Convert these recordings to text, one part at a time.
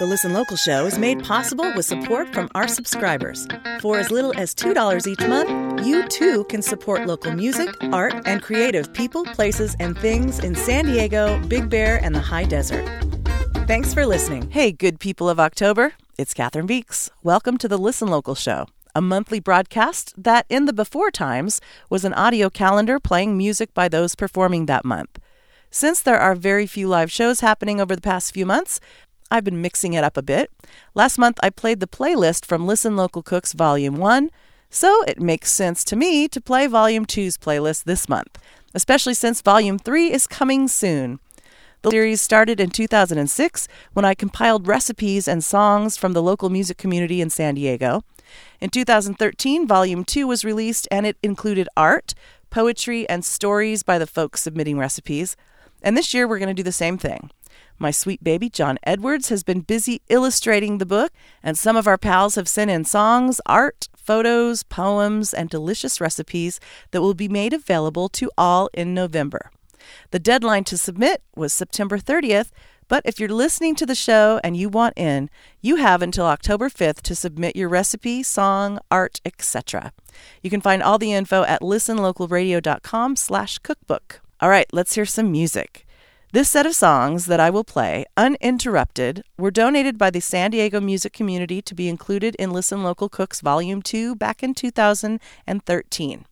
The Listen Local show is made possible with support from our subscribers. For as little as $2 each month, you too can support local music, art, and creative people, places, and things in San Diego, Big Bear, and the high desert. Thanks for listening. Hey, good people of October. It's Catherine Beeks. Welcome to the Listen Local show, a monthly broadcast that, in the before times, was an audio calendar playing music by those performing that month. Since there are very few live shows happening over the past few months, I've been mixing it up a bit. Last month, I played the playlist from Listen Local Cooks Volume 1, so it makes sense to me to play Volume 2's playlist this month, especially since Volume 3 is coming soon. The series started in 2006 when I compiled recipes and songs from the local music community in San Diego. In 2013, Volume 2 was released and it included art, poetry, and stories by the folks submitting recipes. And this year, we're going to do the same thing. My sweet baby, John Edwards, has been busy illustrating the book, and some of our pals have sent in songs, art, photos, poems, and delicious recipes that will be made available to all in November. The deadline to submit was September 30th, but if you're listening to the show and you want in, you have until October 5th to submit your recipe, song, art, etc. You can find all the info at listenlocalradio.com slash cookbook. All right, let's hear some music. This set of songs that I will play, uninterrupted, were donated by the San Diego music community to be included in Listen Local Cooks Volume 2 back in 2013.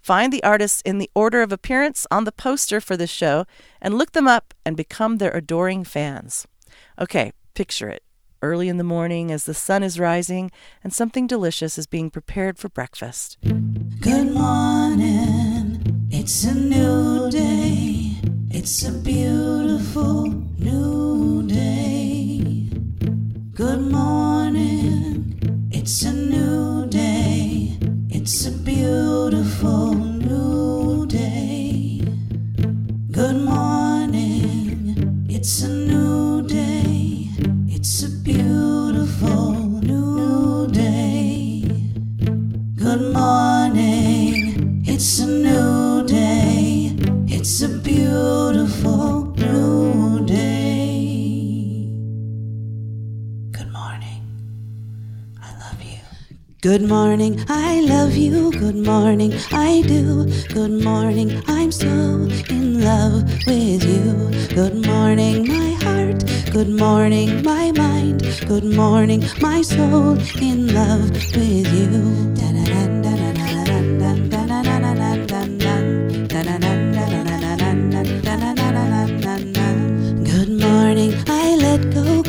Find the artists in the order of appearance on the poster for this show and look them up and become their adoring fans. Okay, picture it. Early in the morning as the sun is rising and something delicious is being prepared for breakfast. Good morning, it's a new day. It's a beautiful new day. Good morning, it's a new day. It's a beautiful new day. Good morning, it's a new day. It's a beautiful new day. Good morning, it's a new day. It's a beautiful new day. Good morning. I love you. Good morning, I love you. Good morning, I do. Good morning, I'm so in love with you. Good morning, my heart. Good morning, my mind. Good morning, my soul in love with you.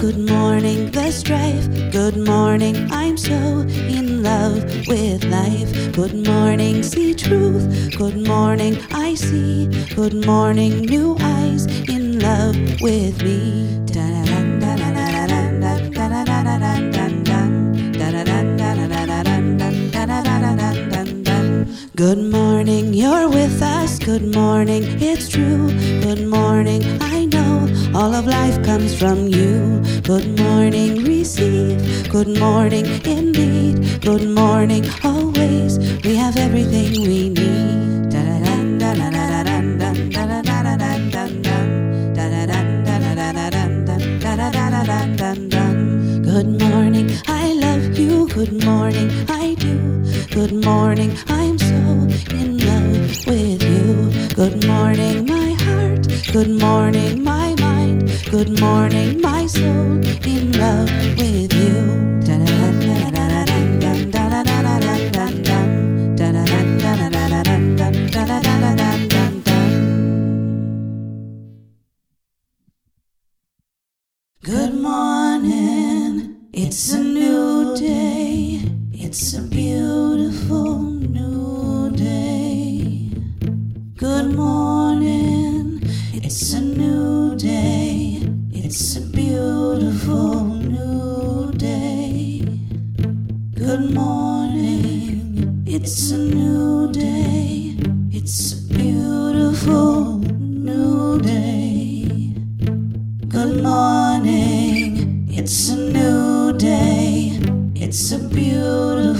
Good morning, the strife. Good morning, I'm so in love with life. Good morning, see truth. Good morning, I see. Good morning, new eyes in love with me. Good morning, you're with us. Good morning, it's true. Good morning, I know all of life comes from you. Good morning, receive. Good morning, indeed. Good morning, always. We have everything we need. Good morning, I love you. Good morning, I do. Good morning, I'm so in love with you. Good morning, my heart. Good morning, my. Good morning, my soul in love with you. Good morning, it's a new day. It's a beautiful new day. Good morning, it's a it's a new day. It's a beautiful new day. Good morning, it's a new day. It's a beautiful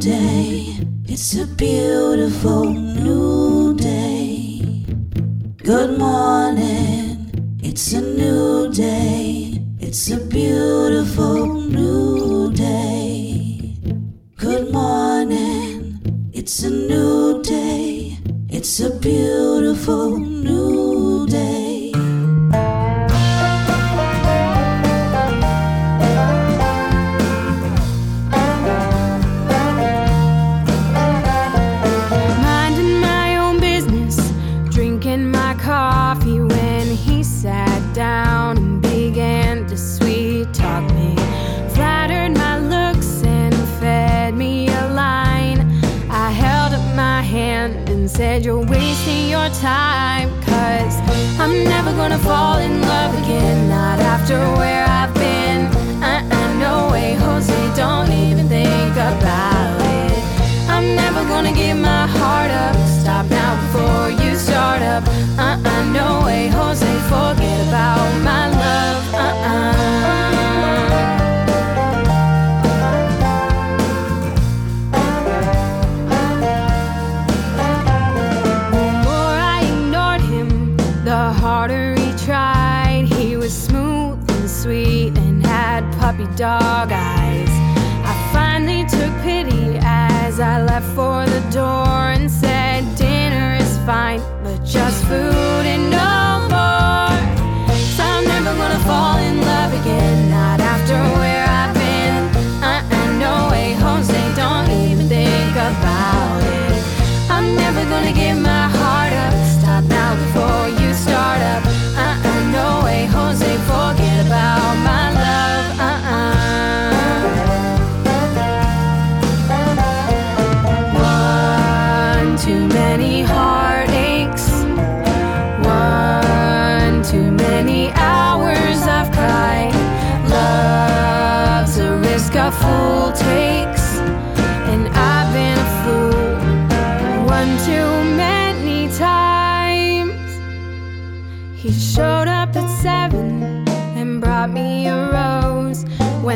day. It's a beautiful new day. Good morning. It's a new day. It's a beautiful new day. Good morning. It's a new day. It's a beautiful new after where I've been. Uh uh, no way, Jose, don't even think about it. I'm never gonna give my heart up. Stop now before you start up. Uh uh, no way, Jose, forget as I left for the door and said, Dinner is fine, but just food and no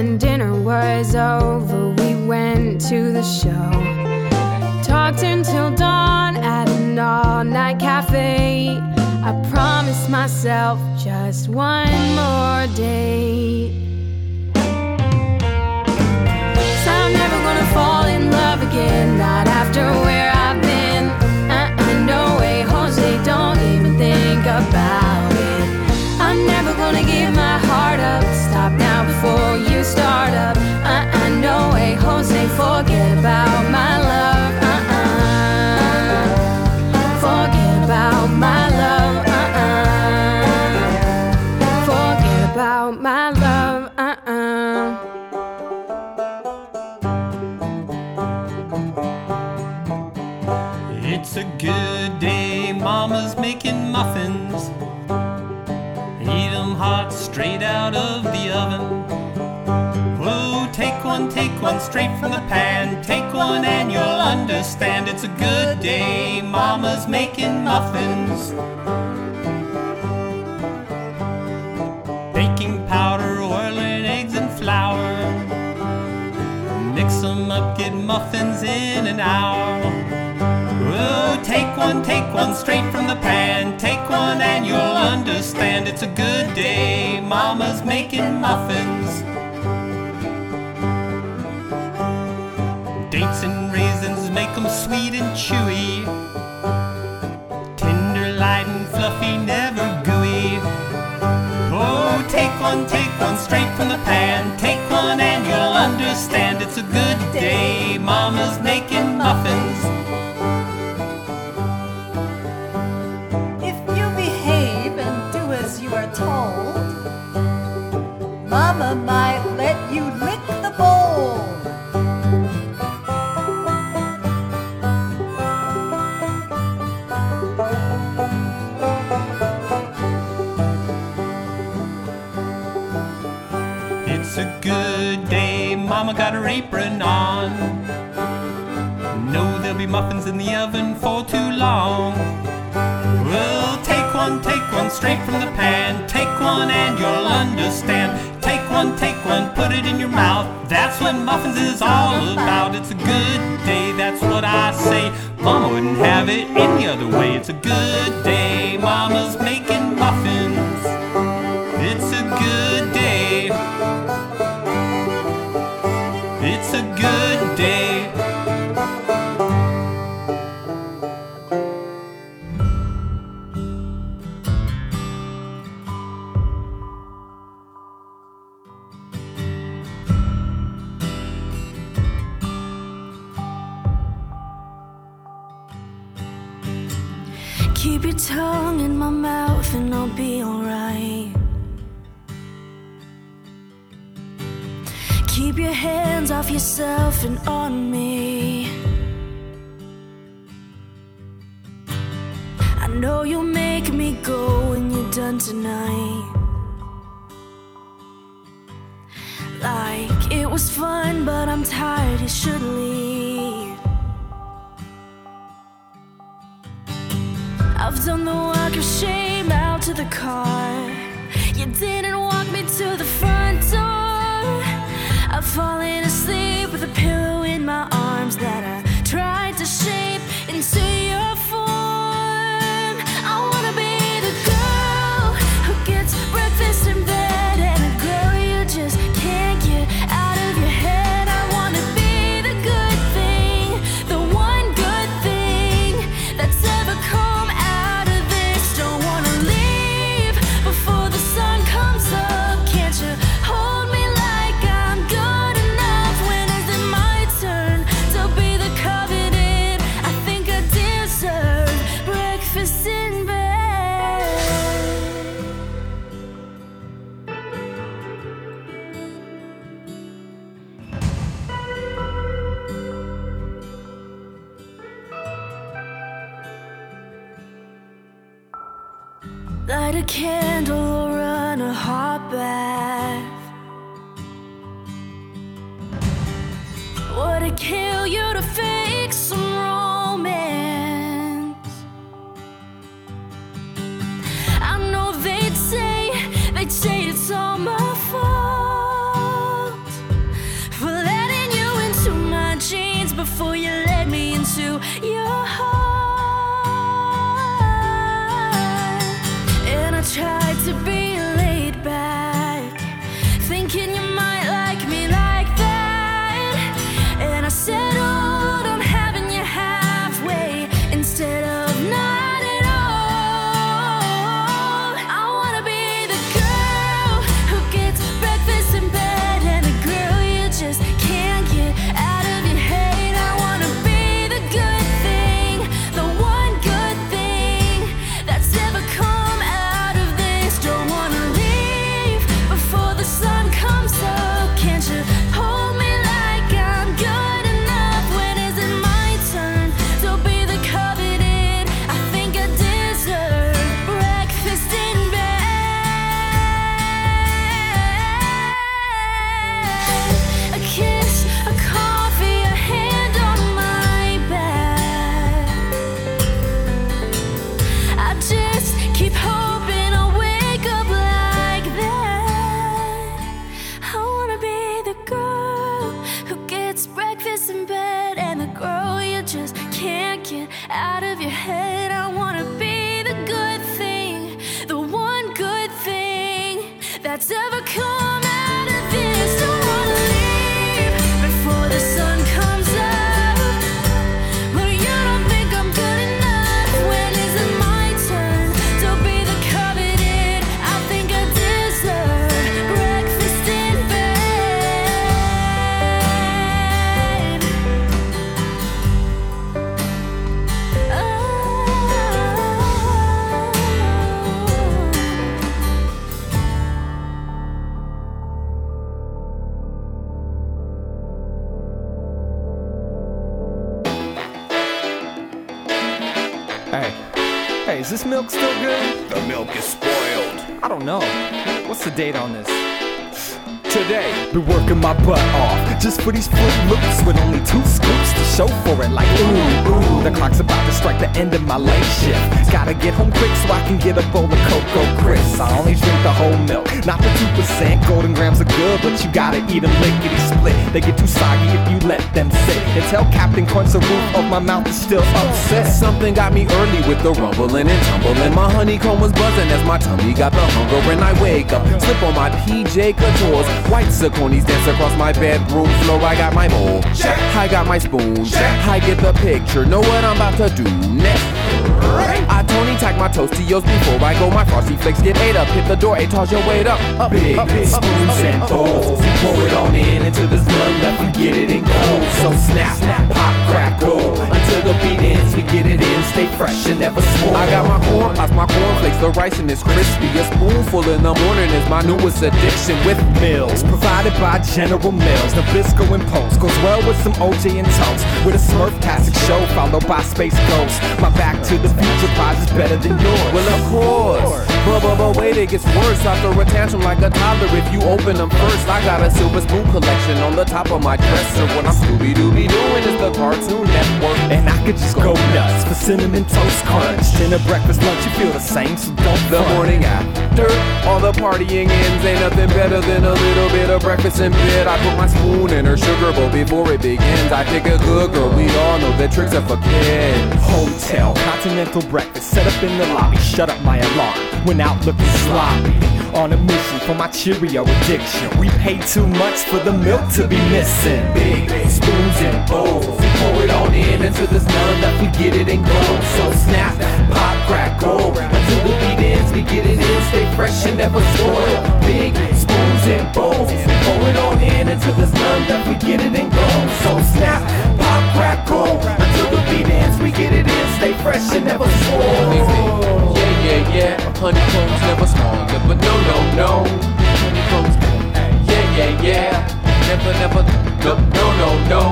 When dinner was over, we went to the show. Talked until dawn at an all night cafe. I promised myself just one more date. So I'm never gonna fall in love again, not after where I've been. Uh uh, no way, Jose, don't even think about it. I'm never gonna give my heart up. Before you start up. Uh uh, no way, Jose, forget about my love. Uh uh, forget about my love. Uh uh, forget about my love. Uh uh. It's a good day, Mama's making muffins. Eat 'em hot, straight out of the oven. One, straight from the pan. Take one and you'll understand it's a good day, Mama's making muffins. Baking powder, oil and eggs and flour. Mix 'em up, get muffins in an hour. Take one, take one straight from the pan. Take one and you'll understand it's a good day. Mama's making muffins. And chewy. Tender, light and fluffy, never gooey. Oh, take one, take one straight from the pan. Take one and you'll understand it's a good day. Mama's making muffins. muffins in the oven for too long. Well, take one, take one straight from the pan. Take one and you'll understand. Take one, take one, put it in your mouth. That's what muffins is all about. It's a good day, that's what I say. Mama wouldn't have it any other way. It's a good day, Mama's making muffins. tongue in my mouth and I'll be alright. Keep your hands off yourself and on me. I know you'll make me go when you're done tonight. Like it was fun, but I'm tired, You should leave. your shame out to the car. You didn't. Just for these fruit loops with only two scoops to show for it. Like ooh, ooh, the clock's about to strike the end of my late shift. Gotta get home quick so I can get a bowl of Cocoa Crisp. I only drink the whole milk, not the two percent. Golden Grahams are good, but you gotta eat them lickety split. They get too soggy if you let them sit. And tell Captain Crunch the roof of my mouth is still upset. Something got me early with the rumbling and tumbling. My honeycomb was buzzing as my tummy got the hunger. And I wake up, slip on my PJ Couture's. White Saucony's dance across my bedroom floor. I got my bowl, check. I got my spoon, check. I get the picture. Know what I'm about to do next. Tack my Tostios before I go. My frosty flakes get ate up. Hit the door, toss your weight up. Up, Big up, spoons up, and bowls. Pour it on in until there's none left. We get it in gold. So snap, snap, pop, crack, go. Until the beat ends, we get it in. Stay fresh and never swole. I got my corn pops, my cornflakes, the rice and it's crispy. A spoonful in the morning is my newest addiction with Mills, provided by General Mills. Nabisco and Post goes well with some OJ and toast. With a Smurf classic show followed by Space Ghost. My Back to the Future prize is better than yours. Well, of course. But, but, but wait, it gets worse after a tantrum like a toddler. If you open them first, I got a silver spoon collection on the top of my dresser. When I'm Scooby Dooby doing is the Cartoon Network. And I could just go nuts for cinnamon toast crunch. Dinner, breakfast, lunch, you feel the same, so don't The front. morning after all the partying ends, ain't nothing better than a little bit of breakfast in bed. I put my spoon in her sugar bowl before it begins. I pick a good girl, we all know that tricks are for kids. Hotel, continental breakfast, set up in the lobby. Shut up my alarm. Went out looking sloppy. On a mission for my Cheerio addiction. We paid too much for the milk to be missing. Big spoons and bowls. We pour it on in until there's none left. We get it in gold. So snap, pop, crack, go. Until the beat ends, we get it in. Stay fresh and never spoil. Big spoons and bowls. We pour it on in until there's none left. We get it in gold. So snap, pop, crack, go. Until the beat ends, we get it in. Stay fresh and never spoil. Yeah, yeah. Honeycombs never small, yeah, but no, no, no. Honeycombs, yeah, yeah, yeah. Never, never, no, no, no, no.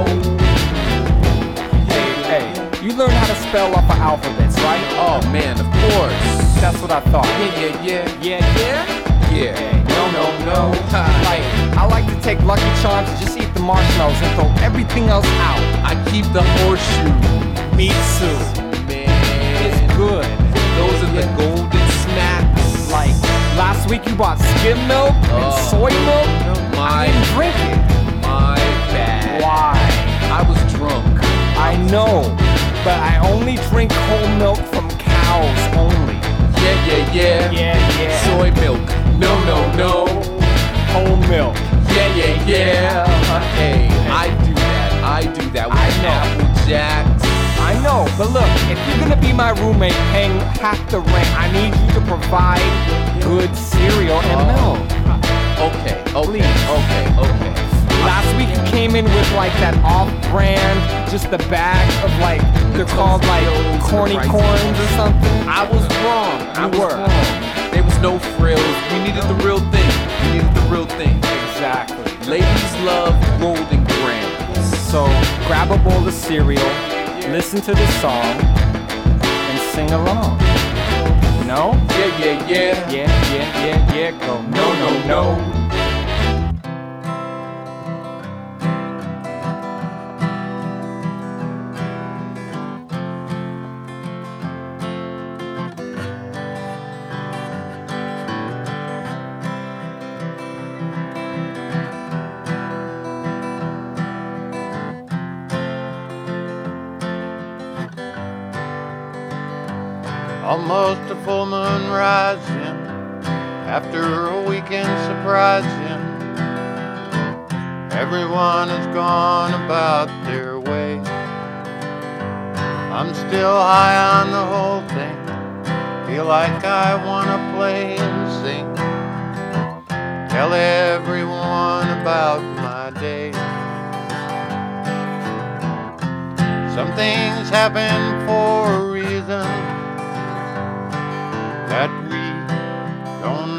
Hey, hey, you learn how to spell off of alphabets, right? Oh man, of course. That's what I thought. Yeah, yeah, yeah, Yeah, yeah? yeah. No, no, no. like, I like to take Lucky Charms and just eat the marshmallows and throw everything else out. I keep the horseshoe. Me too. Man, It's good. Those are the golden smacks. Like, last week you bought skim milk and Oh. soy milk. my, I didn't drink it. my bad. Why? I was drunk. I know, but I only drink whole milk from cows only. Yeah, yeah, yeah. Yeah, yeah. Soy milk. No, no, no. whole milk. Yeah, yeah, yeah. Hey, I do that. I do that with I know. Apple Jacks. I know, but look, if you're gonna be my roommate paying half the rent, I need you to provide good cereal and milk. Oh. Okay, okay, Please. okay, okay. Last week you came in with like that off-brand, just the bag of like they're called like corny corns or something. I was wrong. I You was were. wrong. There was no frills. We needed the real thing. We needed the real thing. Exactly. Ladies love golden Grahams. So grab a bowl of cereal, listen to the song, and sing along. No? Yeah, yeah, yeah. Yeah, yeah, yeah, yeah. Go. No, no, no. Full moon rising after a weekend surprising. Everyone has gone about their way. I'm still high on the whole thing. Feel like I wanna play and sing. Tell everyone about my day. Some things happen for a reason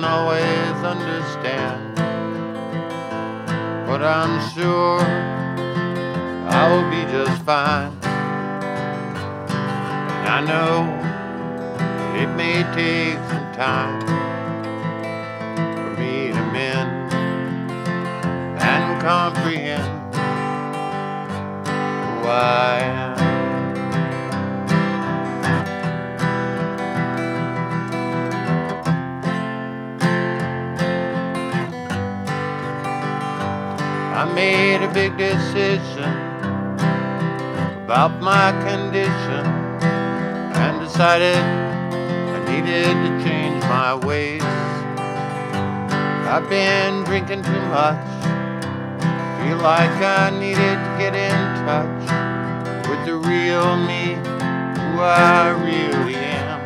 don't always understand. But I'm sure I'll be just fine. And I know it may take some time for me to mend. And comprehend who I am. Made a big decision about my condition and decided I needed to change my ways. I've been drinking too much, feel like I needed to get in touch with the real me, who I really am.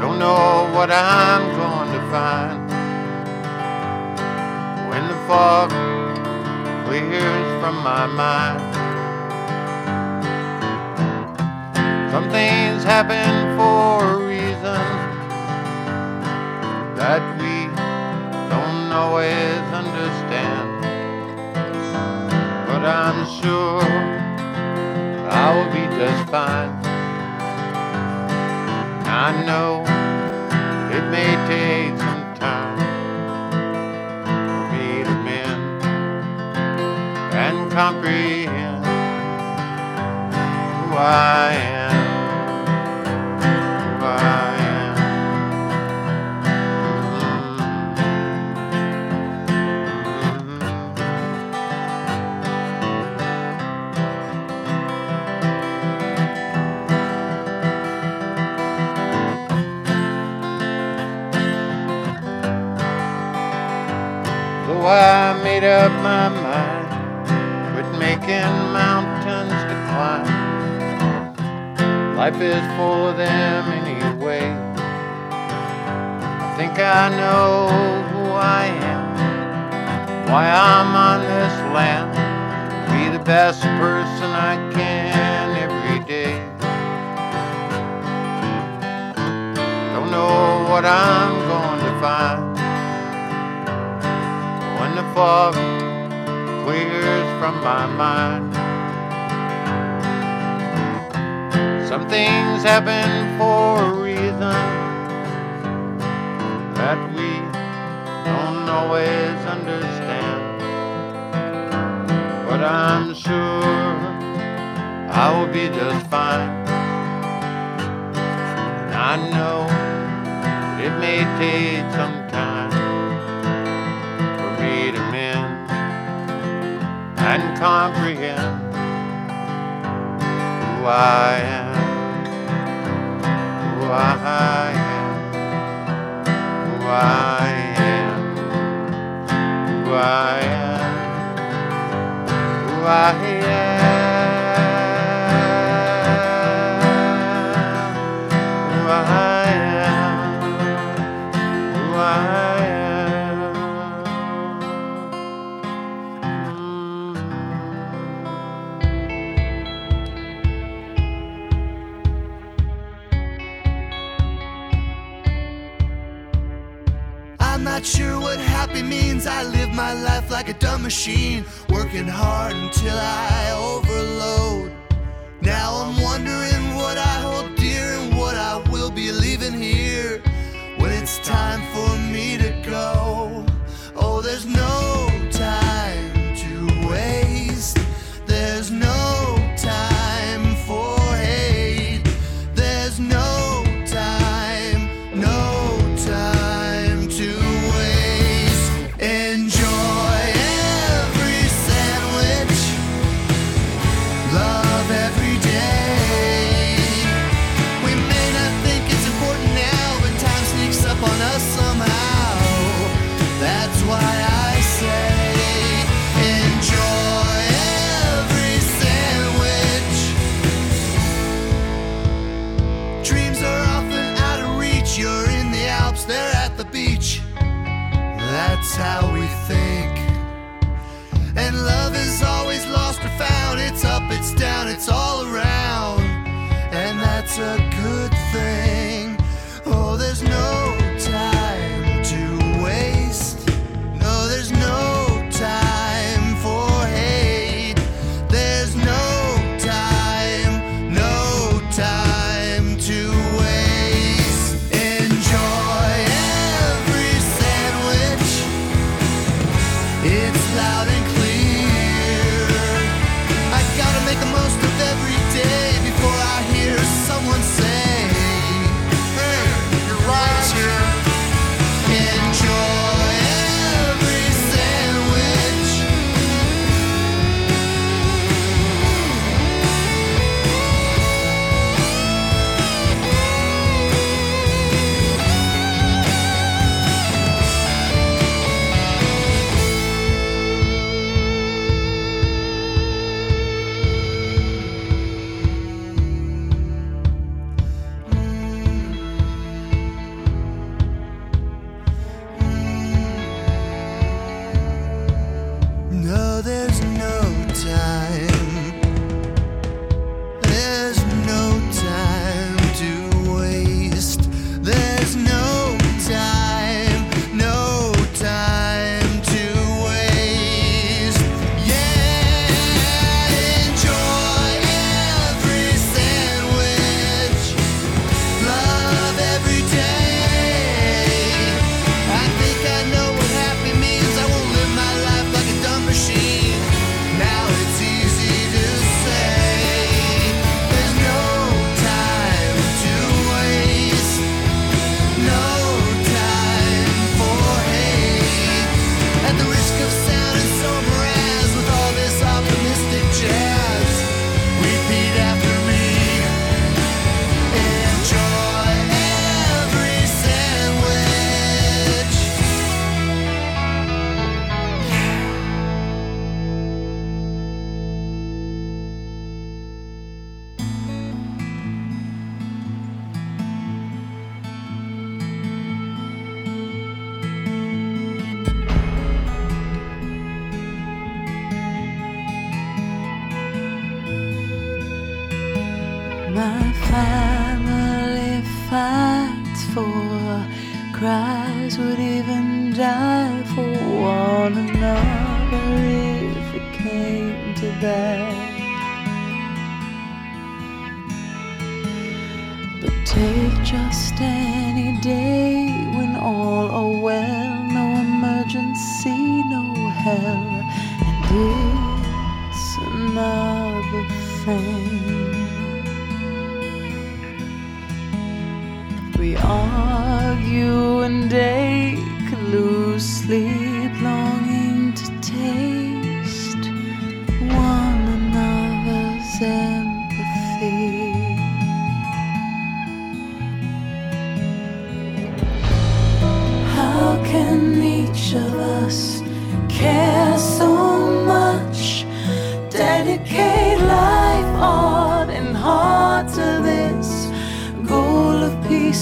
Don't know what I'm going to find fog clears from my mind. Some things happen for a reason that we don't always understand. But I'm sure I will be just fine. I know it may take comprehend who I am. Who I am. Mm-hmm. Mm-hmm. So I made up my Life is full of them anyway. I think I know who I am, why I'm on this land. Be the best person I can every day. Don't know what I'm going to find when the fog clears from my mind. Things happen for a reason that we don't always understand. But I'm sure I will be just fine. And I know it may take some time for me to mend and comprehend who I am, I am, who I am, who I am, who I am, machine, working hard until I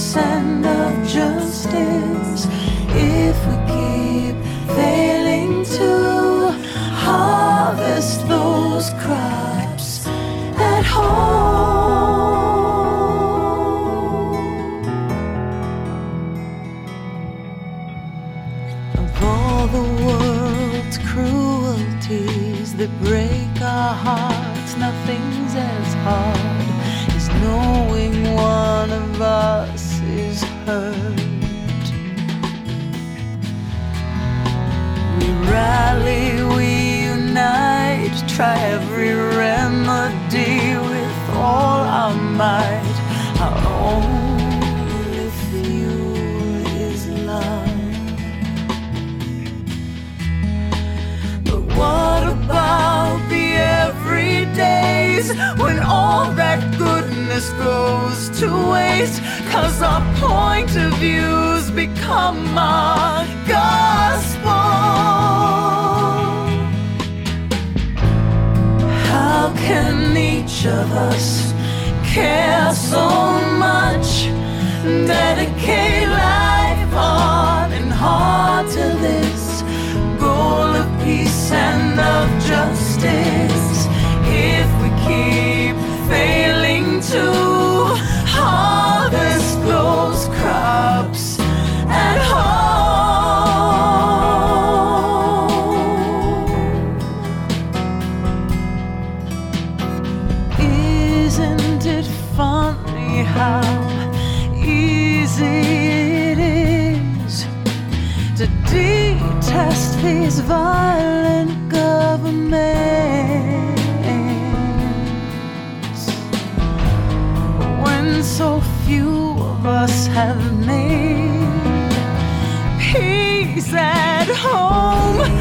of peace and of justice. If we try every remedy with all our might. Our only fuel is love. But what about the everydays when all that goodness goes to waste? Cause our point of views become our gospel. How can each of us care so much? Dedicate life, art, and heart to this goal of peace and of justice. If we keep failing to harvest those crops at home. Violent governments when so few of us have made peace at home?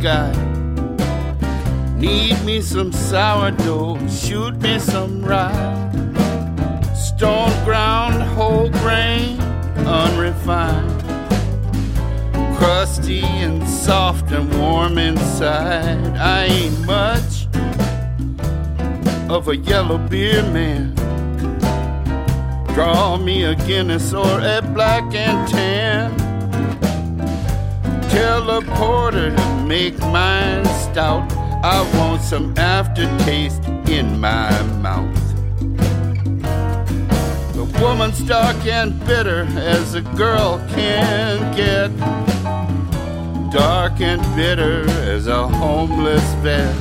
Guy. Need me some sourdough, shoot me some rye. Stone ground, whole grain, unrefined. Crusty and soft and warm inside. I ain't much of a yellow beer man. Draw me a Guinness or a black and tan. Tell a porter to make mine stout. I want some aftertaste in my mouth. The woman's dark and bitter as a girl can get. Dark and bitter as a homeless vet.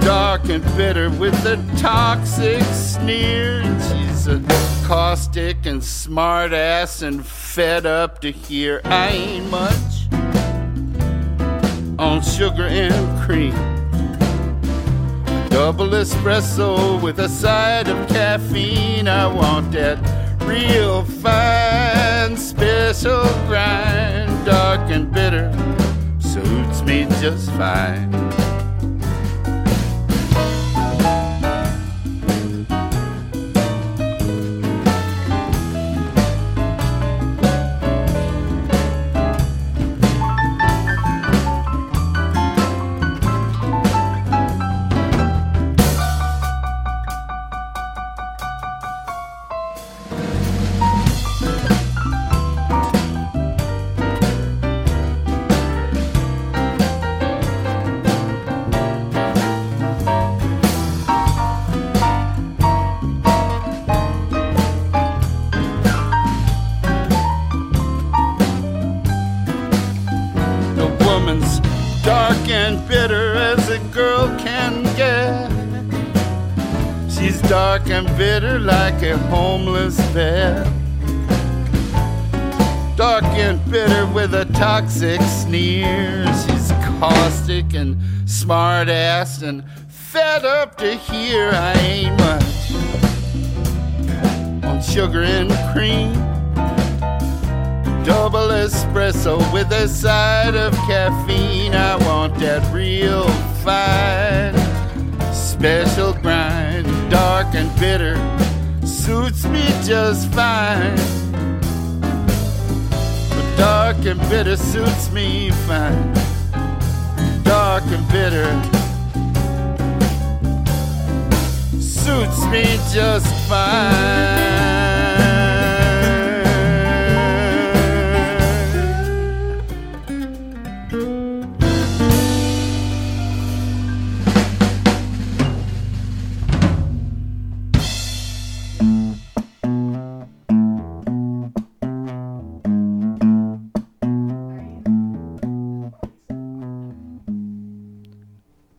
Dark and bitter with a toxic sneer. She's a caustic and smart ass and fed up to hear I ain't much on sugar and cream. A Double espresso with a side of caffeine. I want that real fine special grind. Dark and bitter suits me just fine. And fed up to hear I ain't much on sugar and cream. Double espresso with a side of caffeine. I want that real fine, special grind. Dark and bitter suits me just fine. But dark and bitter suits me fine. Dark and bitter suits me just fine.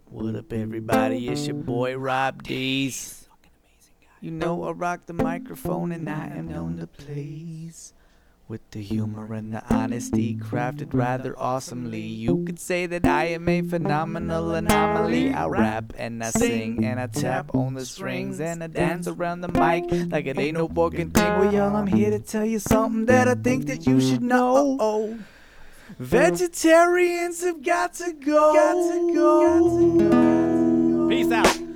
What up, everybody? It's your boy Rob D's. You know I rock the microphone and I am known to please. With the humor and the honesty crafted rather awesomely. You could say that I am a phenomenal anomaly. I rap and I sing and I tap on the strings and I dance around the mic like it ain't no fucking thing. Well, y'all, I'm here to tell you something that I think that you should know. Oh, vegetarians have got to go. Got to go. Peace out.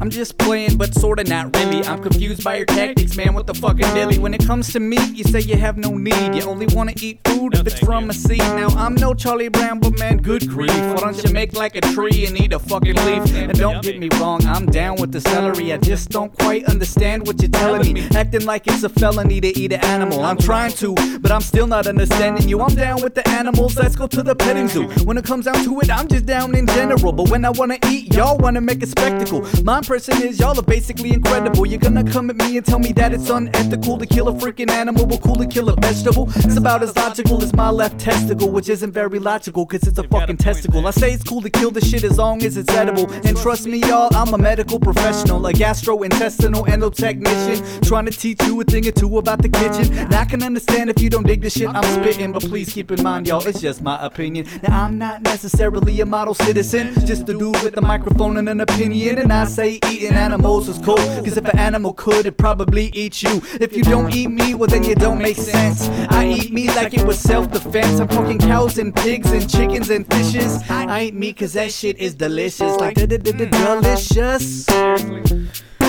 I'm just playing, but sorta not really. I'm confused by your tactics, man. What the fucking dilly? When it comes to meat, you say you have no need. You only wanna eat food if it's from a seed. Now I'm no Charlie Brown, but man, good grief. Why don't you make like a tree and eat a fucking leaf? And don't get me wrong, I'm down with the celery. I just don't quite understand what you're telling me. Acting like it's a felony to eat an animal. I'm trying to, but I'm still not understanding you. I'm down with the animals. Let's go to the petting zoo. When it comes down to it, I'm just down in general. But when I wanna eat, y'all wanna make a spectacle. Impression is y'all are basically incredible. You're gonna come at me and tell me that it's unethical to kill a freaking animal, but cool to kill a vegetable. It's about as logical as my left testicle, which isn't very logical, cause it's a fucking testicle. I say it's cool to kill the shit as long as it's edible. And trust me, y'all, I'm a medical professional, a gastrointestinal endotechnician, trying to teach you a thing or two about the kitchen. Now I can understand if you don't dig the shit I'm spitting, but please keep in mind, y'all, it's just my opinion. Now I'm not necessarily a model citizen, just a dude with a microphone and an opinion. And I say eating animals is cool. Cause if an animal could, it probably eat you. If you don't eat me, well then you don't make sense. I eat meat like it was self-defense. I'm fucking cows and pigs and chickens and fishes. I eat meat cause that shit is delicious. Like delicious.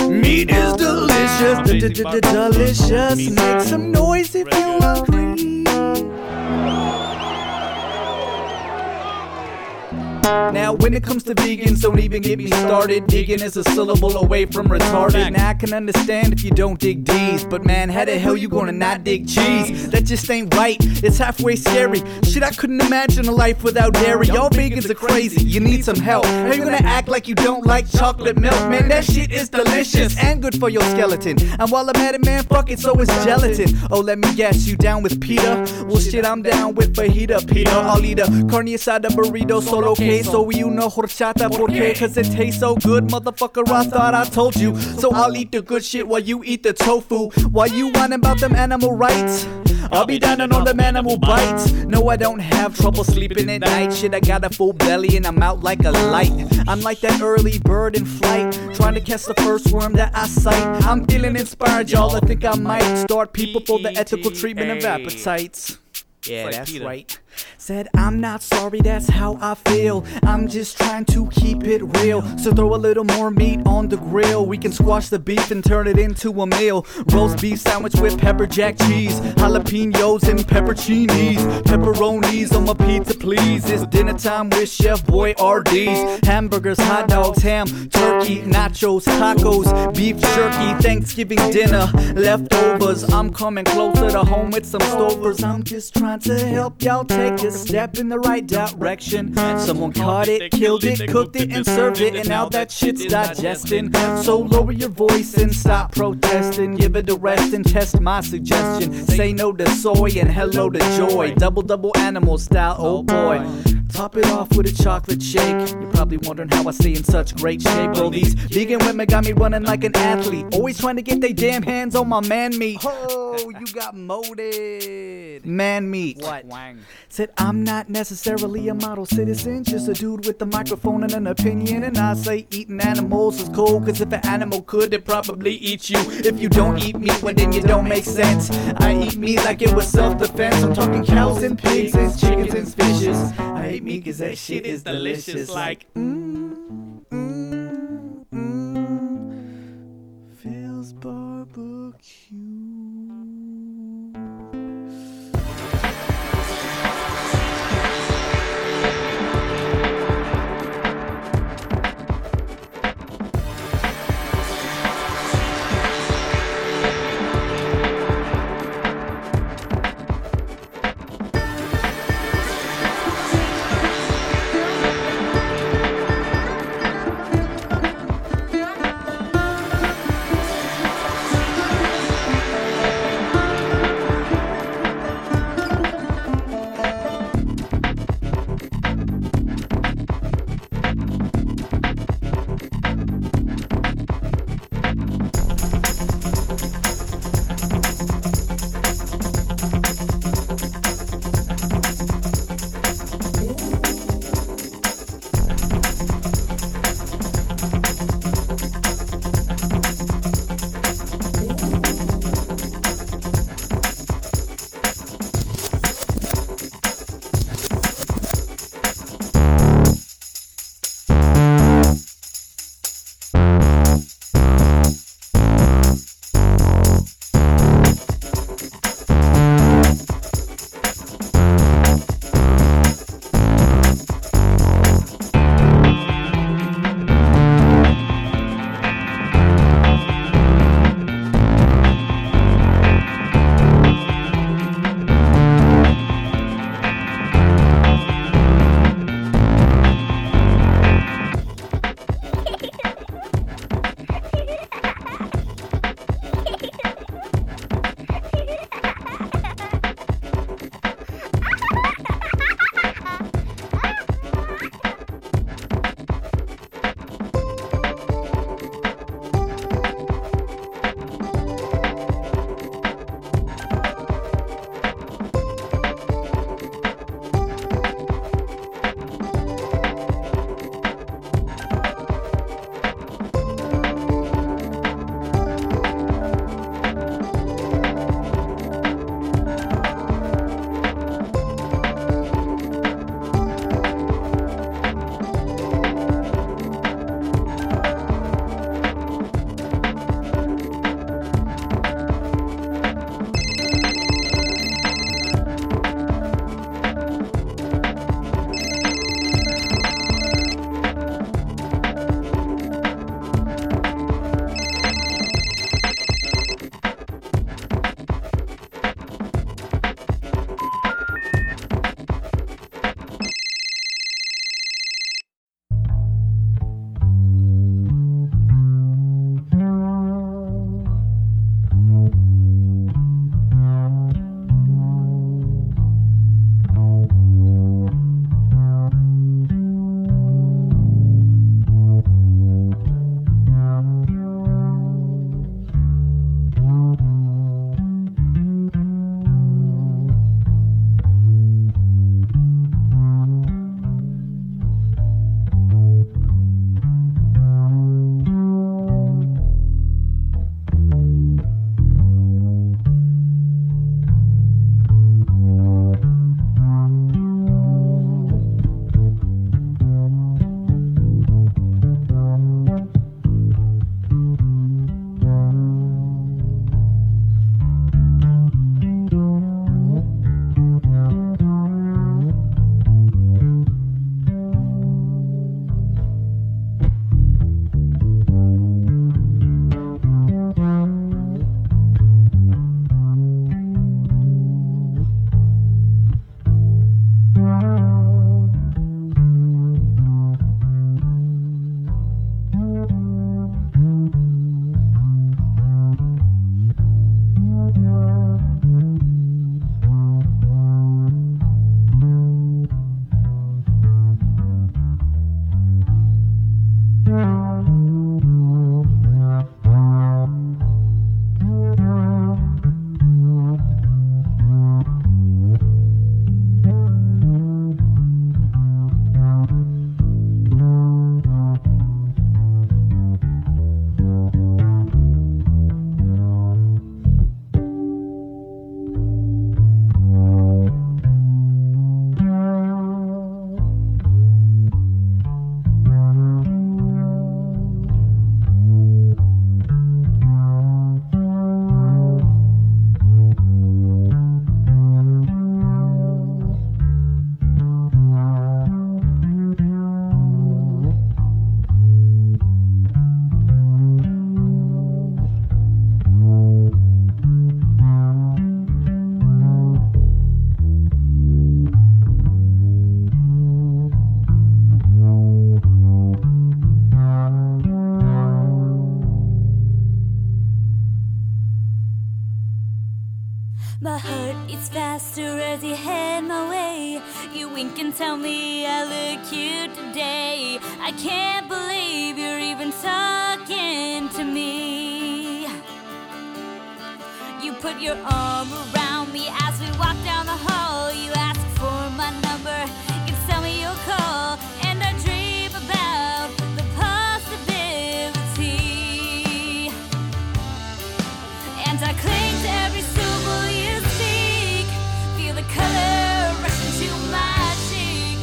Meat is delicious, delicious. Make some noise if you agree. Now, when it comes to vegans, don't even get me started. Vegan is a syllable away from retarded. Now, I can understand if you don't dig D's, but man, how the hell you gonna not dig cheese? That just ain't right. It's halfway scary. Shit, I couldn't imagine a life without dairy. Y'all vegans are crazy. You need some help. How you gonna act like you don't like chocolate milk? Man, that shit is delicious and good for your skeleton. And while I'm at it, man, fuck it, so is gelatin. Oh, let me guess, you down with PETA? Well, shit, I'm down with fajita, PETA. I'll eat a carne asada burrito solo queso. You know horchata porque cause it tastes so good, motherfucker. I thought I told you. So I'll eat the good shit while you eat the tofu. While you whining about them animal rights. I'll be down on them animal bites. No, I don't have trouble sleeping at night. Shit, I got a full belly and I'm out like a light. I'm like that early bird in flight, trying to catch the first worm that I sight. I'm feeling inspired, y'all. I think I might start people for the ethical treatment of appetites. Yeah, like that's Peter. right. Said, I'm not sorry, that's how I feel. I'm just trying to keep it real. So throw a little more meat on the grill. We can squash the beef and turn it into a meal. Roast beef sandwich with pepper jack cheese, jalapenos and pepperoncinis, pepperonis on my pizza, please. It's dinner time with Chef Boy RD's. Hamburgers, hot dogs, ham, turkey, nachos, tacos, beef jerky, Thanksgiving dinner, leftovers. I'm coming closer to home with some stovers. I'm just trying to help y'all take a step in the right direction. Someone caught it, killed it, cooked it, and served it, and now that shit's digesting. So lower your voice and stop protesting. Give it a rest and test my suggestion. Say no to soy and hello to joy. Double double animal style, oh boy. Top it off with a chocolate shake. You're probably wondering how I stay in such great shape. Bro, these vegan women got me running like an athlete. Always trying to get their damn hands on my man meat. Oh, you got molded. Man meat. What? Wang. Said I'm not necessarily a model citizen, just a dude with a microphone and an opinion. And I say eating animals is cool, cause if an animal could, it probably eat you. If you don't eat meat, well then you don't make sense. I eat meat like it was self defense. I'm talking cows and pigs and chickens and fishes. I hate meat cause that shit is delicious. Like, mm, mm, mm, feels barbecue. put your arm around me as we walk down the hall. You ask for my number, you tell me you'll call, and I dream about the possibility. And I cling to every soul you seek. feel the color rush into my cheek.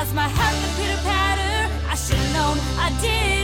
As my heart the pitter patter, I should've known I did.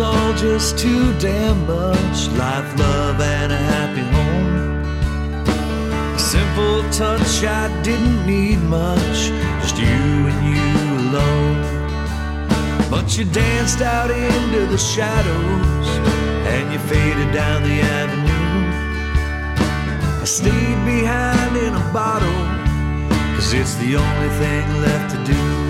all just too damn much. Life, love, and a happy home. A simple touch, I didn't need much. Just you and you alone. But you danced out into the shadows and you faded down the avenue. I stayed behind in a bottle, cause it's the only thing left to do.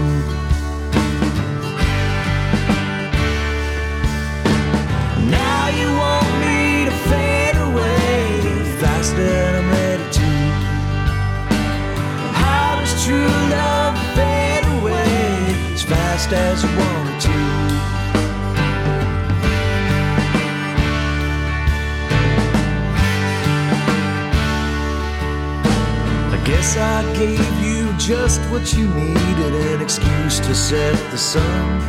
just as you to. I guess I gave you just what you needed an excuse to set the sun.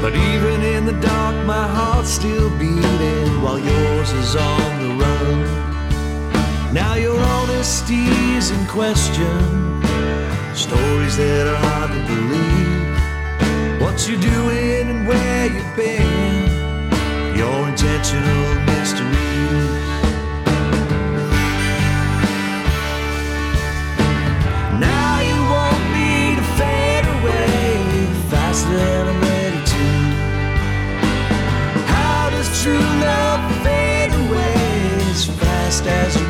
But even in the dark, my heart's still beating while yours is on the run. Now your honesty is in question, stories that are hard to believe. What you're doing and where you've been, your intentional mysteries. Now you want me to fade away faster than I'm ready to. How does true love fade away as fast as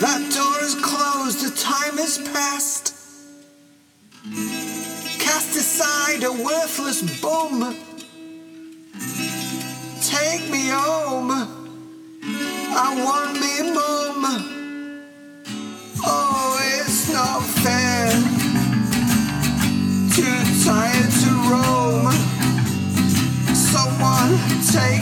That door is closed, the time has passed. Cast aside a worthless bum. Take me home. I want me mum. Oh, it's not fair. Too tired to roam. Someone take.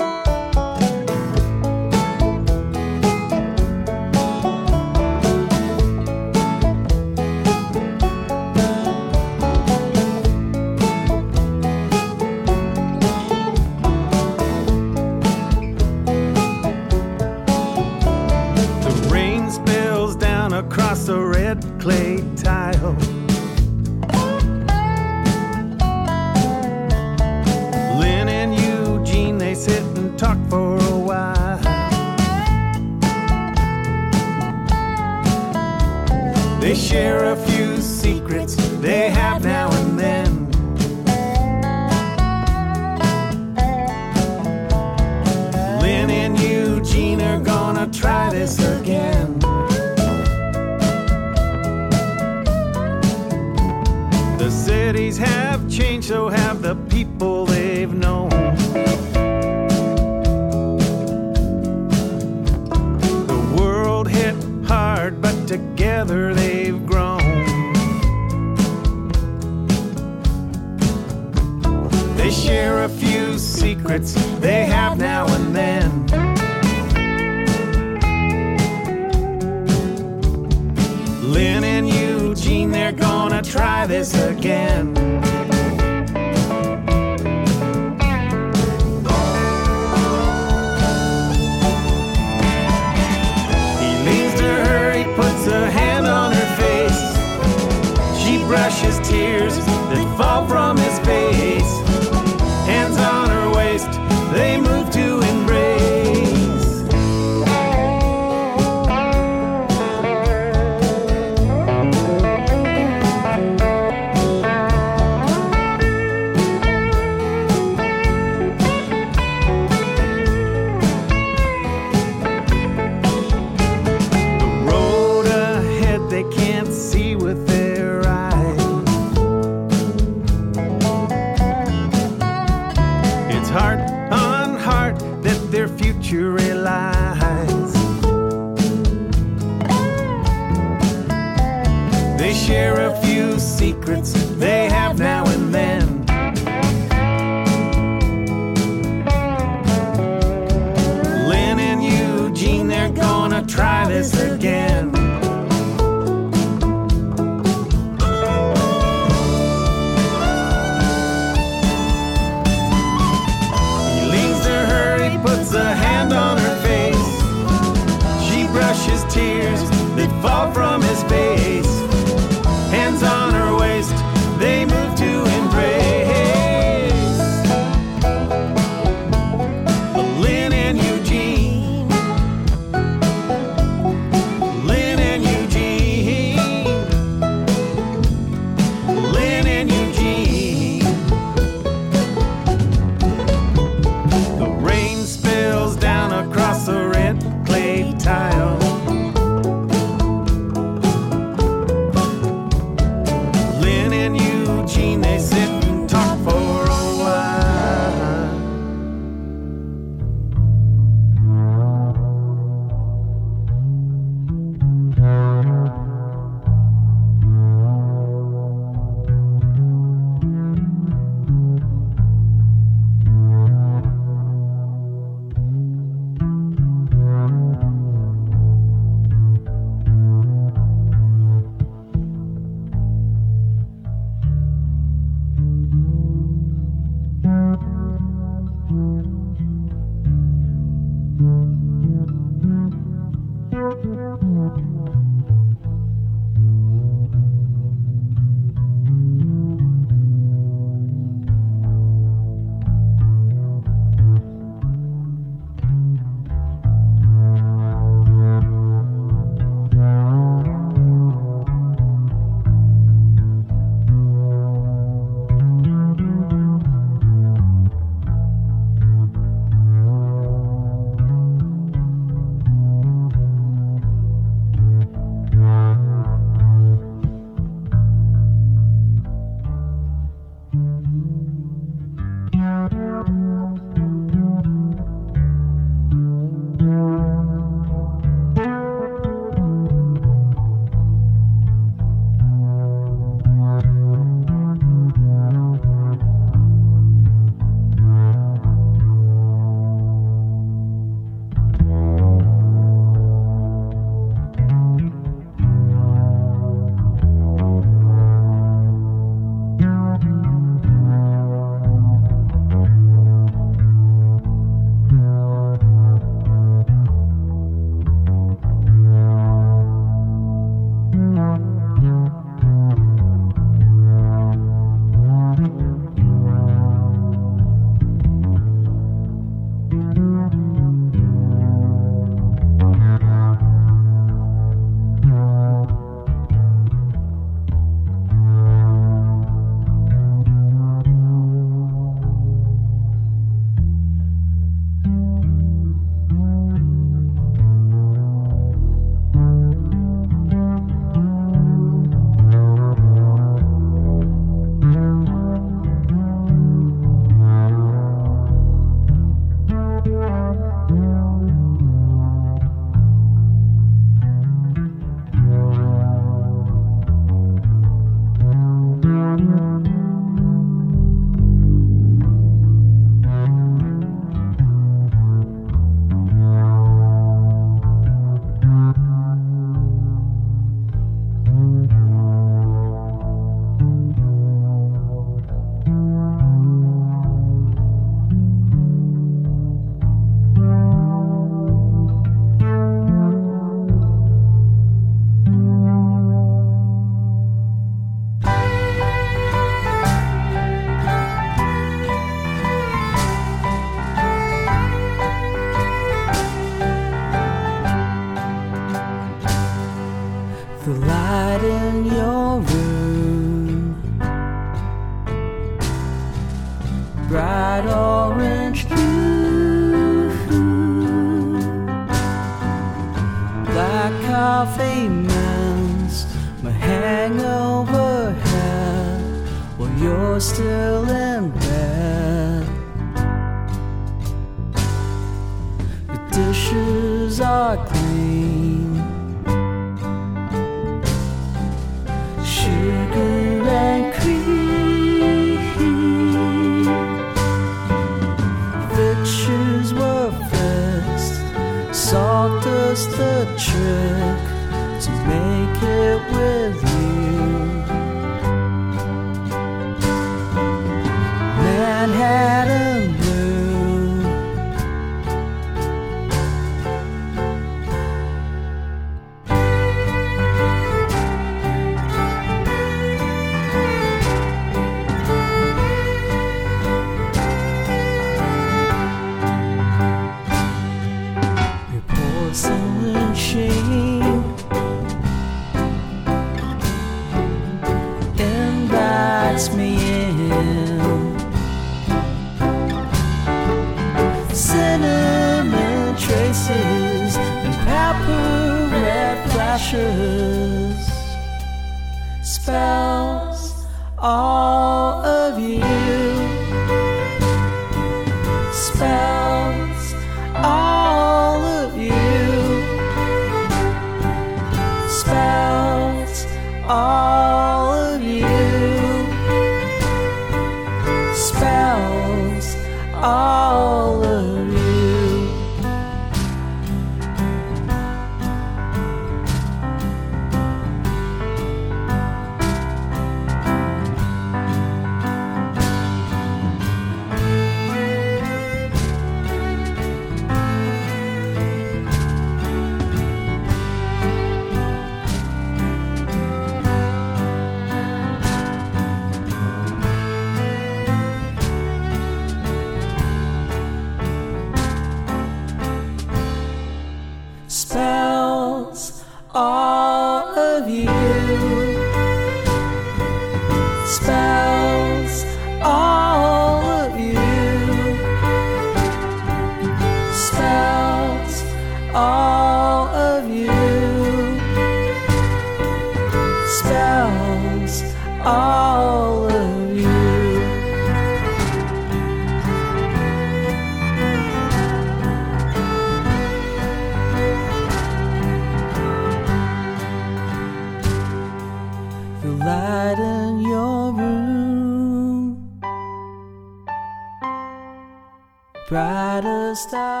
Of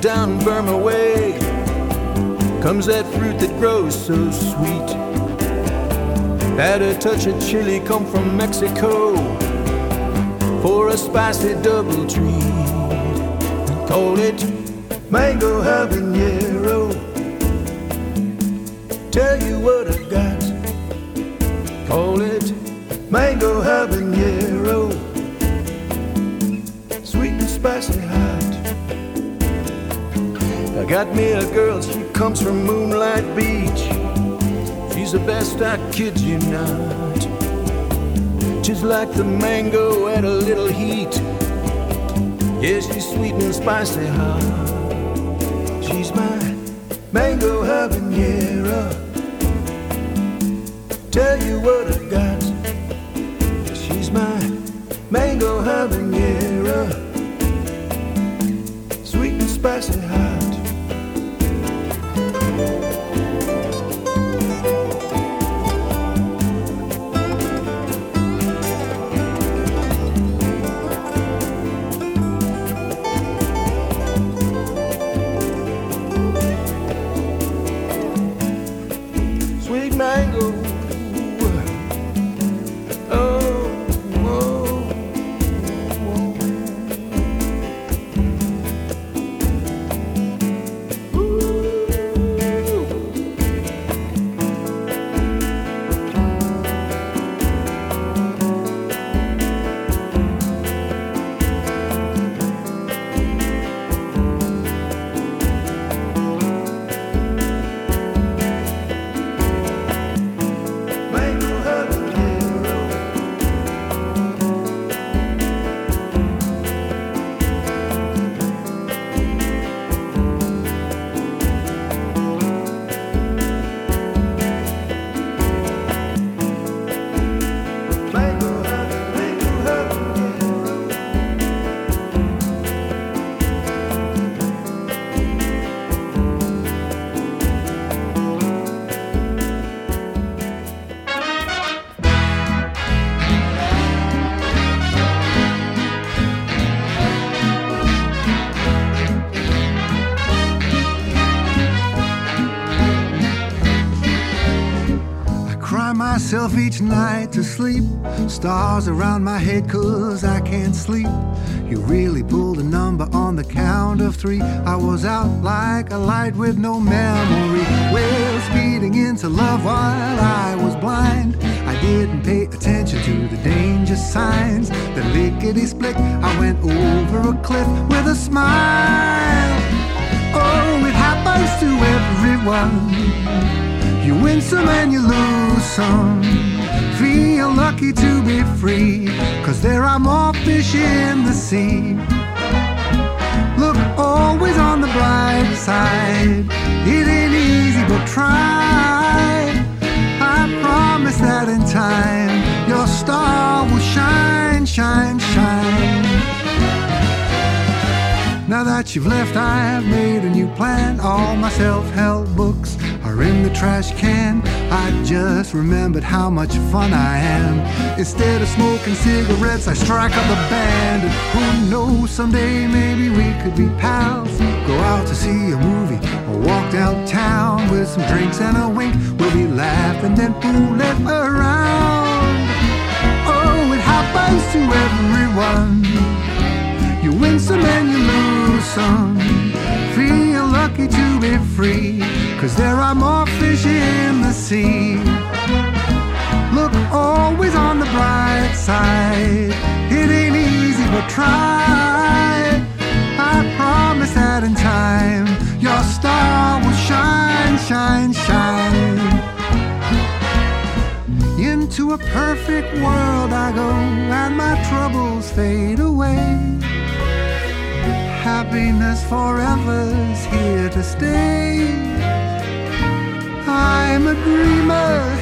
down Burma way comes that fruit that grows so sweet. Add a touch of chili come from Mexico for a spicy double treat. Call it mango habanero. Tell you what I got. Call it mango habanero. Got me a girl, she comes from Moonlight Beach. She's the best, I kid you not. Just like the mango at a little heat. Yeah, she's sweet and spicy hot. She's my mango habanero. Tell you what I got. She's my mango habanero. Myself each night to sleep. Stars around my head cause I can't sleep. You really pulled a number on the count of three. I was out like a light with no memory. Well, speeding into love while I was blind. I didn't pay attention to the danger signs. The lickety split, I went over a cliff with a smile. Oh, it happens to everyone. You win some and you lose some. Feel lucky to be free, cause there are more fish in the sea. Look always on the bright side. It ain't easy, but try. I promise that in time, your star will shine, shine, shine. Now that you've left, I have made a new plan. All my self help books the trash can. I just remembered how much fun I am. Instead of smoking cigarettes, I strike up a band. And who knows, someday maybe we could be pals. Go out to see a movie or walk downtown with some drinks and a wink. We'll be laughing then fooling around. Oh, it happens to everyone. You win some and you lose some lucky to be free, cause there are more fish in the sea. Look always on the bright side, it ain't easy, but try. I promise that in time, your star will shine, shine, shine. Into a perfect world I go, and my troubles fade away happiness forever's here to stay. I'm a dreamer.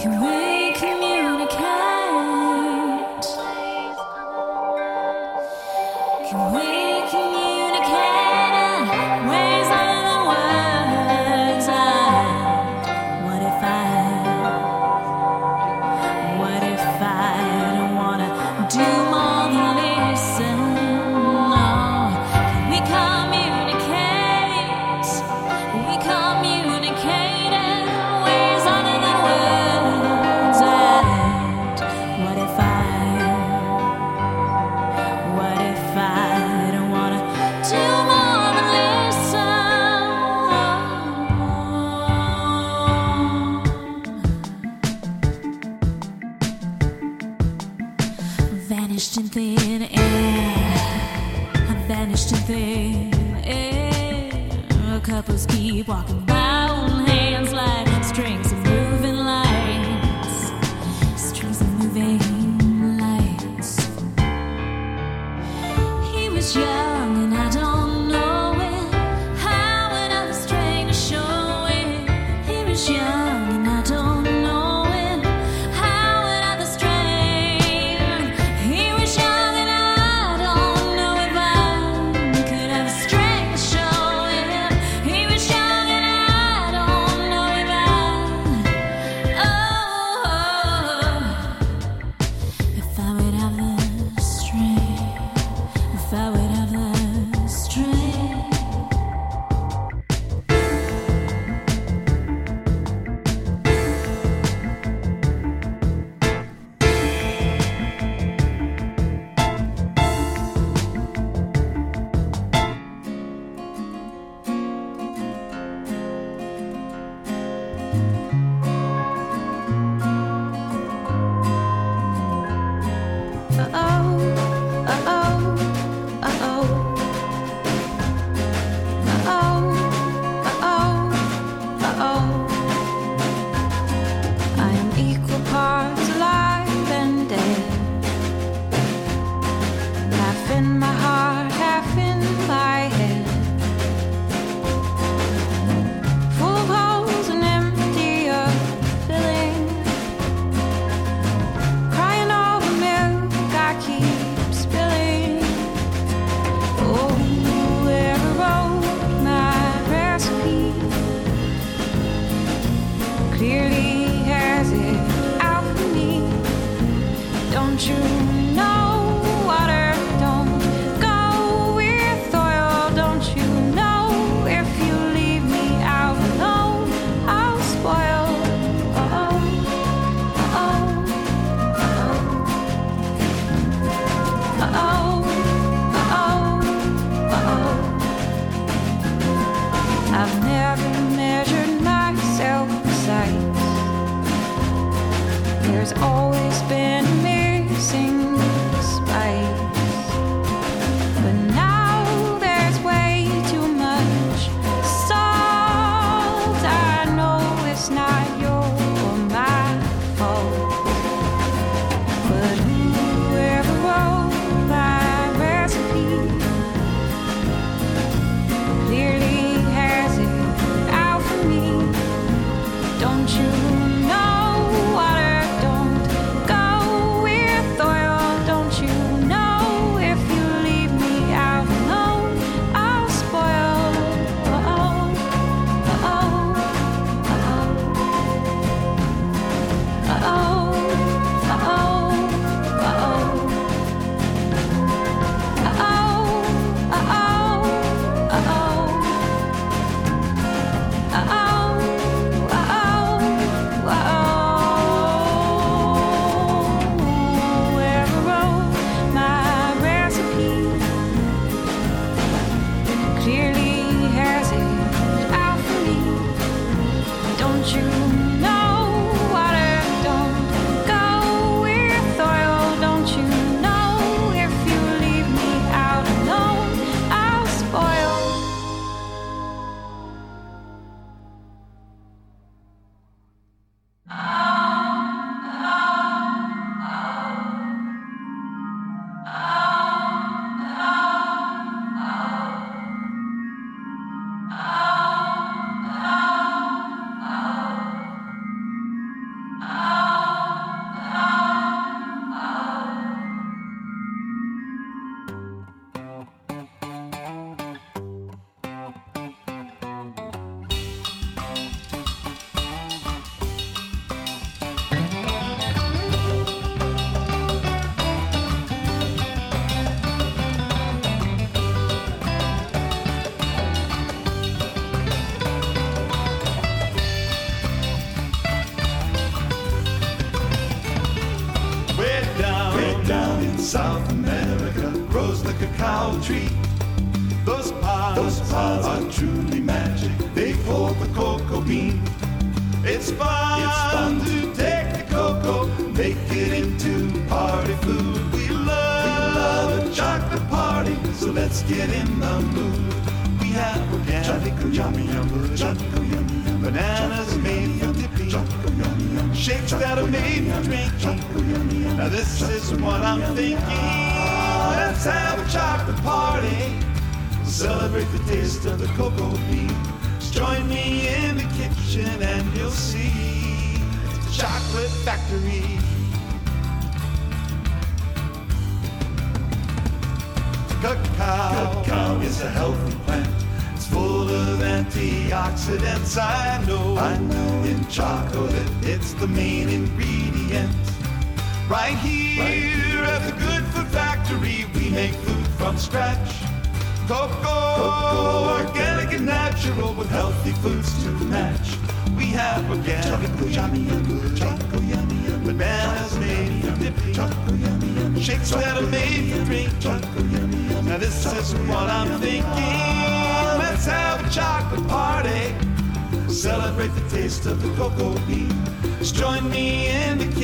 You wake me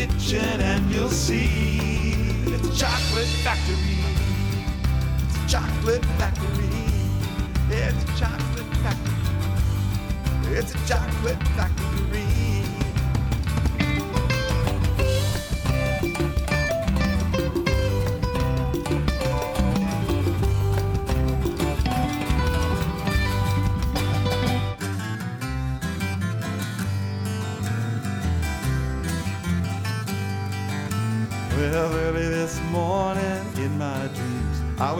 kitchen and you'll see it's a chocolate factory. It's a chocolate factory. It's a chocolate factory. It's a chocolate factory.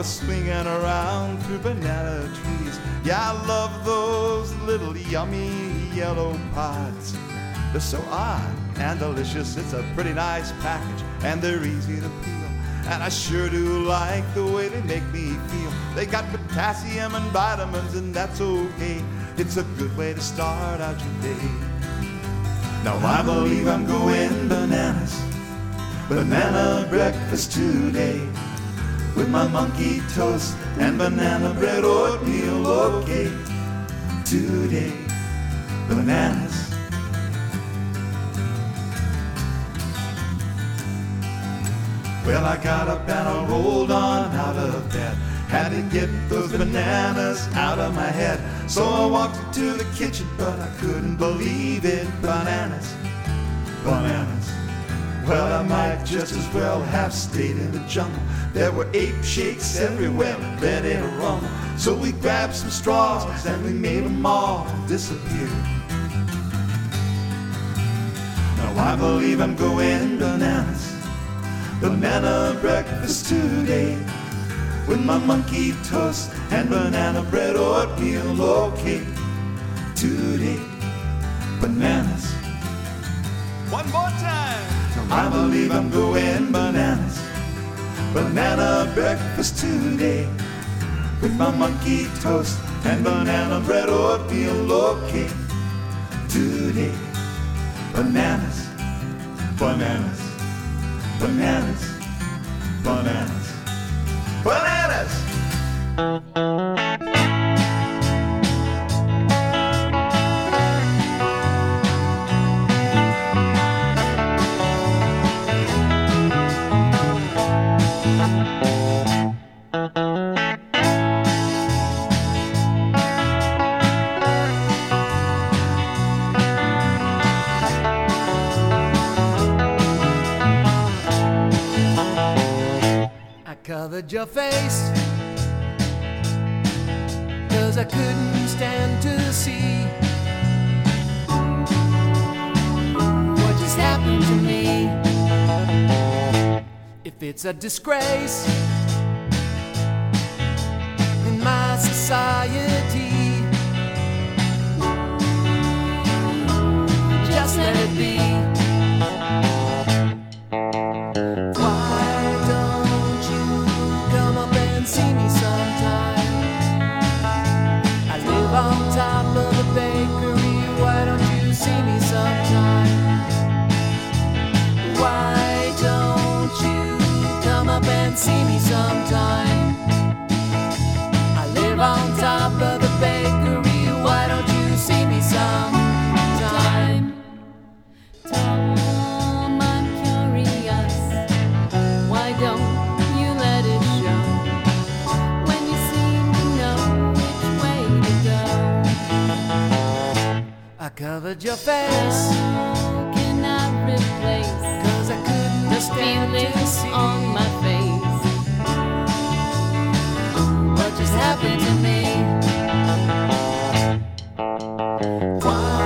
Was swinging around through banana trees. Yeah, I love those little yummy yellow pods. They're so odd and delicious. It's a pretty nice package, and they're easy to peel. And I sure do like the way they make me feel. They got potassium and vitamins, and that's okay. It's a good way to start out your day. Now I believe I'm going bananas. Banana breakfast today with my monkey toast and banana bread oatmeal. Okay, today bananas. Well, I got up and I rolled on out of bed. Had to get those bananas out of my head. So I walked into the kitchen, but I couldn't believe it. Bananas, bananas. Well, I might just as well have stayed in the jungle. There were ape shakes everywhere, ready to rumble. So we grabbed some straws and we made them all disappear. Now I believe I'm going bananas. Banana breakfast today. With my monkey toast and banana bread oatmeal. Okay, today. Bananas. One more time. I believe I'm going bananas. Banana breakfast today. With my monkey toast and banana bread or oatmeal. Okay, today. Bananas. Bananas. Bananas. Bananas. Bananas. I covered your face Cause I couldn't stand to see What just happened to me. If it's a disgrace society Just let it be Why don't you come up and see me sometime? I live on top of bakery. Why don't you see me sometime? Why don't you come up and see me sometime? on top of the bakery. Why don't you see me sometime? Tom, curious. Why don't you let it show? When you seem to know which way to go. I covered your face. How replace? Cause I couldn't stand to see. on my face. Happened to me. Why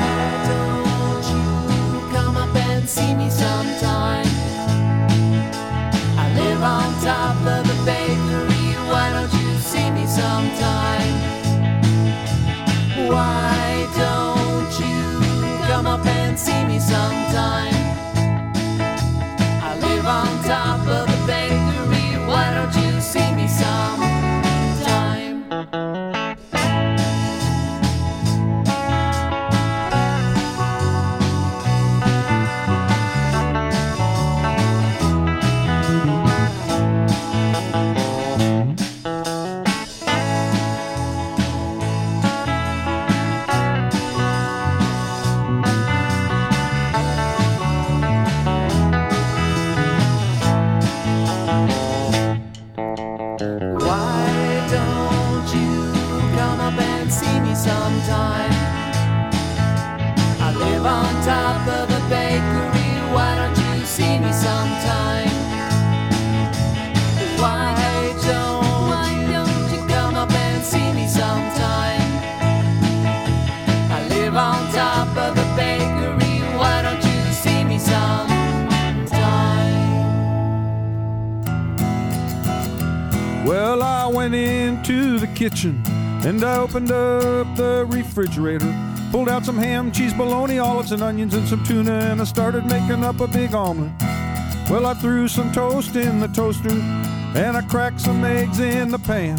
don't you come up and see me sometime? I live on top of the bakery. Why don't you see me sometime? Why don't you come up and see me sometime? I live on top of kitchen and I opened up the refrigerator. Pulled out some ham, cheese, bologna, olives, and onions, and some tuna, and I started making up a big omelet. Well, I threw some toast in the toaster and I cracked some eggs in the pan.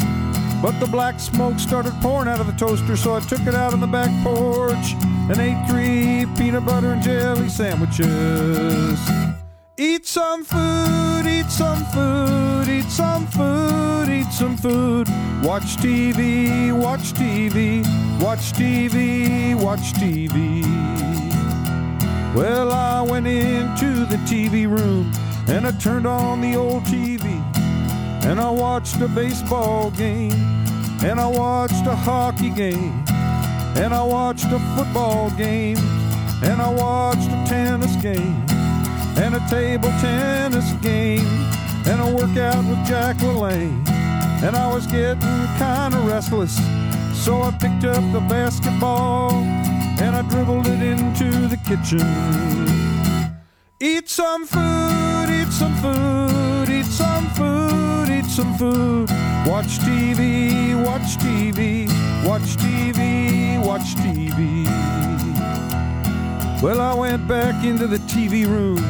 But the black smoke started pouring out of the toaster, so I took it out on the back porch and ate three peanut butter and jelly sandwiches. Eat some food, eat some food, eat some food, eat some food. Watch TV, watch TV, watch TV, watch TV. Well, I went into the TV room and I turned on the old TV and I watched a baseball game and I watched a hockey game and I watched a football game and I watched a tennis game and a table tennis game and a workout with Jack LaLanne. And I was getting kind of restless, so I picked up the basketball and I dribbled it into the kitchen. Eat some food, eat some food, eat some food, eat some food. Watch TV, watch TV, watch TV, watch TV. Well, I went back into the TV room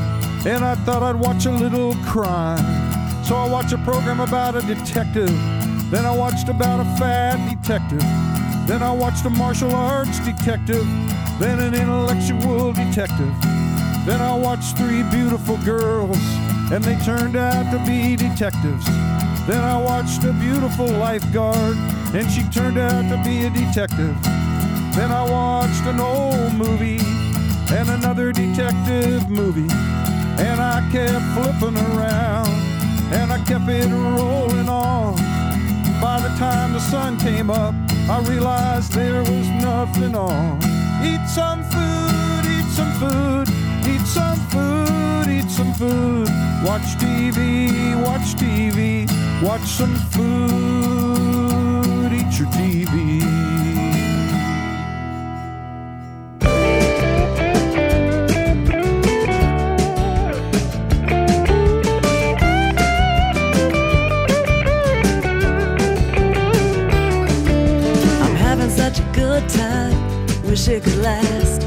and I thought I'd watch a little crime. So I watched a program about a detective. Then I watched about a fat detective. Then I watched a martial arts detective. Then an intellectual detective. Then I watched three beautiful girls, and they turned out to be detectives. Then I watched a beautiful lifeguard, and she turned out to be a detective. Then I watched an old movie and another detective movie, and I kept flipping around, and I kept it rolling on. By the time the sun came up, I realized there was nothing on. Eat some food, eat some food, eat some food, eat some food. Watch TV, watch TV, watch some food, eat your TV. Wish it could last.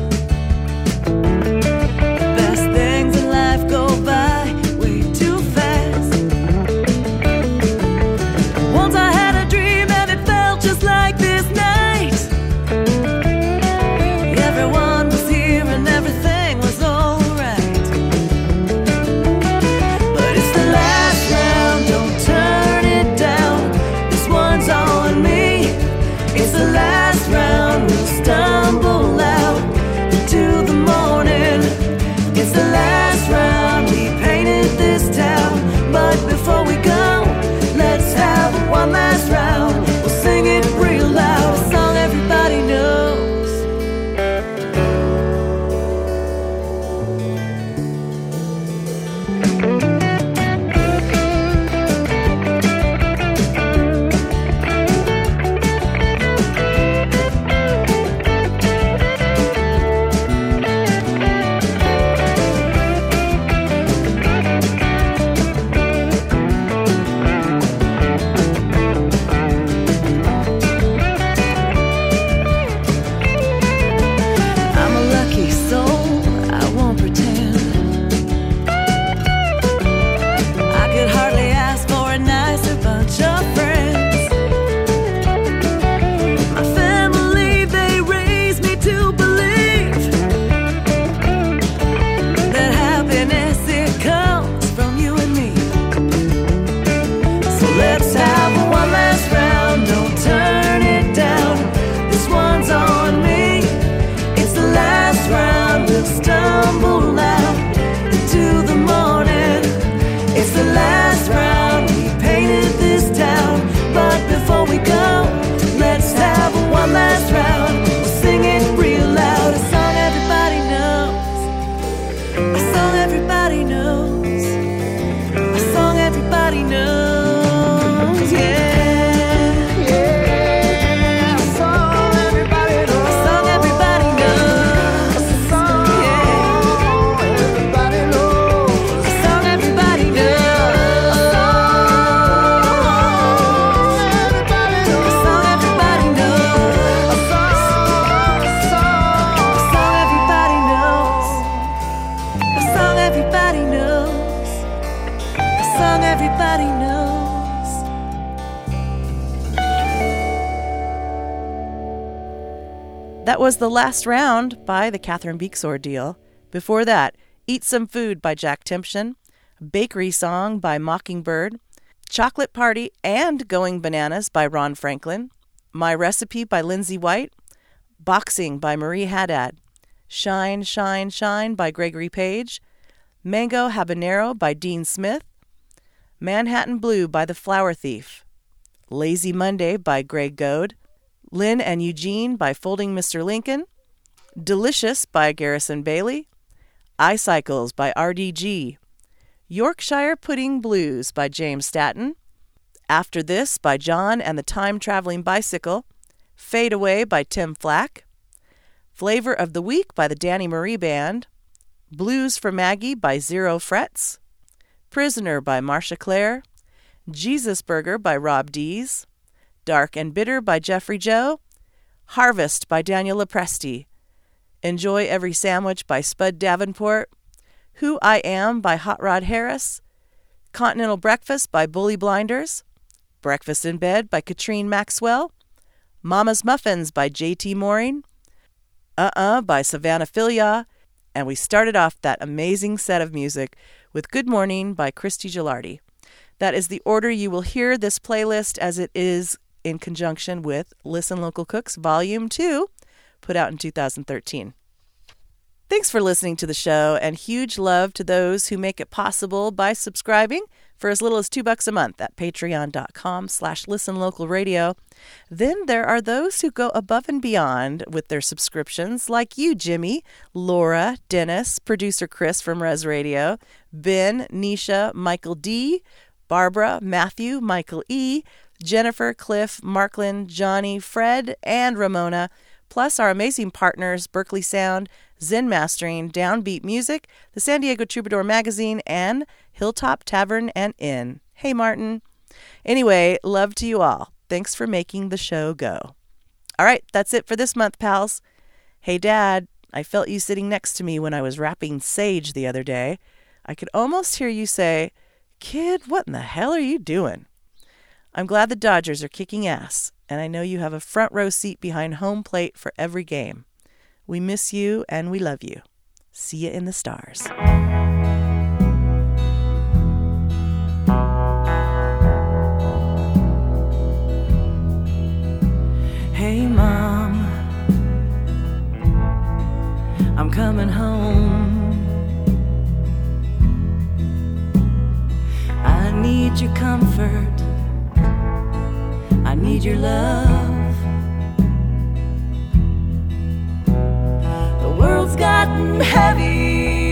Was The Last Round by the Catherine Beeks Ordeal. Before that, Eat Some Food by Jack Timpson, Bakery Song by Mockingbird, Chocolate Party and Going Bananas by Ron Franklin, My Recipe by Lindsay White, Boxing by Marie Haddad, Shine, Shine, Shine by Gregory Page, Mango Habanero by Dean Smith, Manhattan Blue by The Flower Thief, Lazy Monday by Greg Goad, Lynn and Eugene by Folding Mr. Lincoln, Delicious by Garrison Bailey, iCycles by RDG, Yorkshire Pudding Blues by James Staton, After This by John and the Time Traveling Bicycle, Fade Away by Tim Flack, Flavor of the Week by the Danny Marie Band, Blues for Maggie by Zero Frets, Prisoner by Marcia Clare, Jesus Burger by Rob Dees, Dark and Bitter by Jeffrey Joe, Harvest by Daniel Lepresti, Enjoy Every Sandwich by Spud Davenport, Who I Am by Hot Rod Harris, Continental Breakfast by Bully Blinders, Breakfast in Bed by Katrine Maxwell, Mama's Muffins by J.T. Mooring, Uh Uh by Savannah Filia, and we started off that amazing set of music with Good Morning by Christy Gilardi. That is the order you will hear this playlist as it is in conjunction with Listen Local Cooks Volume 2, put out in 2013. Thanks for listening to the show, and huge love to those who make it possible by subscribing for as little as two bucks a month at patreon.com slash listenlocalradio. Then there are those who go above and beyond with their subscriptions, like you, Jimmy, Laura, Dennis, producer Chris from Res Radio, Ben, Nisha, Michael D., Barbara, Matthew, Michael E., Jennifer, Cliff, Marklin, Johnny, Fred, and Ramona, plus our amazing partners Berkeley Sound, Zen Mastering, Downbeat Music, the San Diego Troubadour Magazine, and Hilltop Tavern and Inn. Hey, Martin. Anyway, love to you all. Thanks for making the show go. All right, that's it for this month, pals. Hey, Dad, I felt you sitting next to me when I was wrapping sage the other day. I could almost hear you say, Kid, what in the hell are you doing? I'm glad the Dodgers are kicking ass, and I know you have a front row seat behind home plate for every game. We miss you and we love you. See you in the stars. Hey, Mom, I'm coming home. I need your comfort, I need your love. The world's gotten heavy